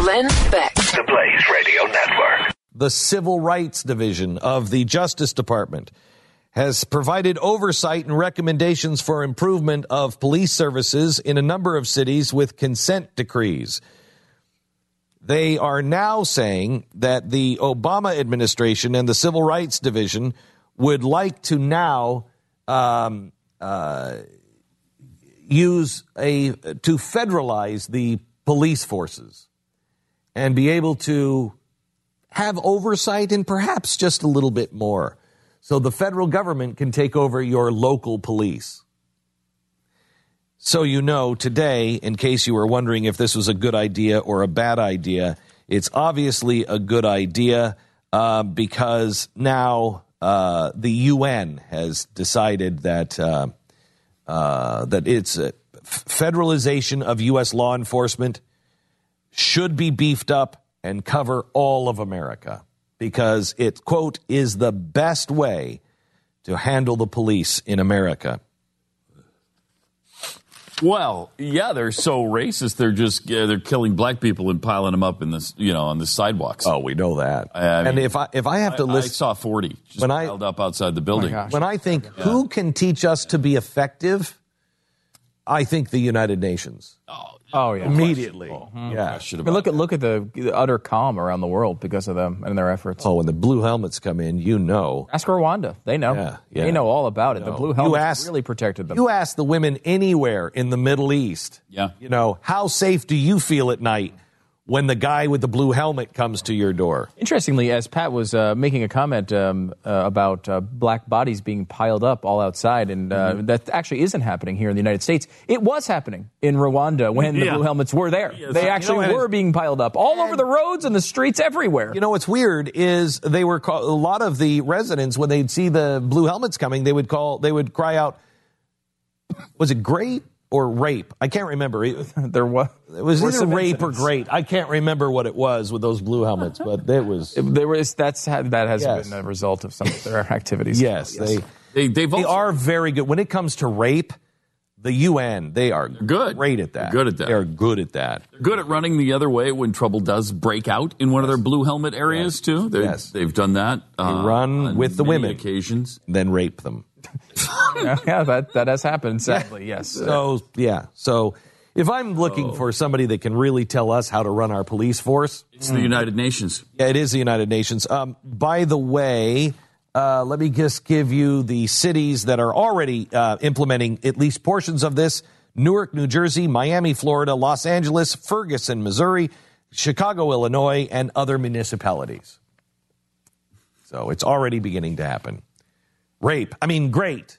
Glenn Beck. The Blaze Radio Network. The Civil Rights Division of the Justice Department has provided oversight and recommendations for improvement of police services in a number of cities with consent decrees. They are now saying that the Obama administration and the Civil Rights Division would like to now um, uh, use a to federalize the police forces and be able to have oversight and perhaps just a little bit more. So the federal government can take over your local police. So you know today, in case you were wondering if this was a good idea or a bad idea, it's obviously a good idea uh, because now uh, the UN has decided that uh, uh that it's federalization of U.S. law enforcement should be beefed up and cover all of America because it, quote, is the best way to handle the police in America. Well, yeah, they're so racist. They're just yeah, they're killing black people and piling them up in this, you know, on the sidewalks. Oh, we know that. I mean, and if I if I have to I, list, I saw forty just When I- piled up outside the building. Oh when I think who can teach us to be effective, I think the United Nations Oh yeah. immediately. Hmm. Yeah. Should I have mean, look at look at the, the utter calm around the world because of them and their efforts. Oh, when the blue helmets come in, you know. Ask Rwanda; they know. Yeah, yeah. They know all about it. The blue helmets ask- really protected them. You ask the women anywhere in the Middle East. Yeah. You know, how safe do you feel at night when the guy with the blue helmet comes to your door? Interestingly, as Pat was uh, making a comment um, uh, about uh, black bodies being piled up all outside, and uh, Mm-hmm. that actually isn't happening here in the United States. It was happening in Rwanda when the Yeah. blue helmets were there. they actually know, were being piled up all over the roads and the streets everywhere. You know what's weird is they were call, a lot of the residents when they'd see the blue helmets coming, they would call they would cry out, "Was it great or rape?" I can't remember. It, there was it was were either some rape or great. I can't remember what it was with those blue helmets, but it was There was that's that has Yes. been a result of some of their activities. yes, they They, they've they are very good when it comes to rape. The UN, they are good. great at that. They're good at that. They're good at that. good at running the other way when trouble does break out in one of their blue helmet areas too. They're- Yes. They've done that. uh, run on with the women. occasions. Then rape them. yeah, that that has happened. Sadly, yes. So yeah. So if I'm looking for somebody that can really tell us how to run our police force, It's the United Nations. yeah, it is the United Nations. Um, by the way, uh, let me just give you the cities that are already uh, implementing at least portions of this: Newark, New Jersey, Miami, Florida, Los Angeles, Ferguson, Missouri, Chicago, Illinois, and other municipalities. So it's already beginning to happen. Rape. I mean, great,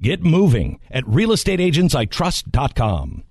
Get moving at realestateagentsitrust.com.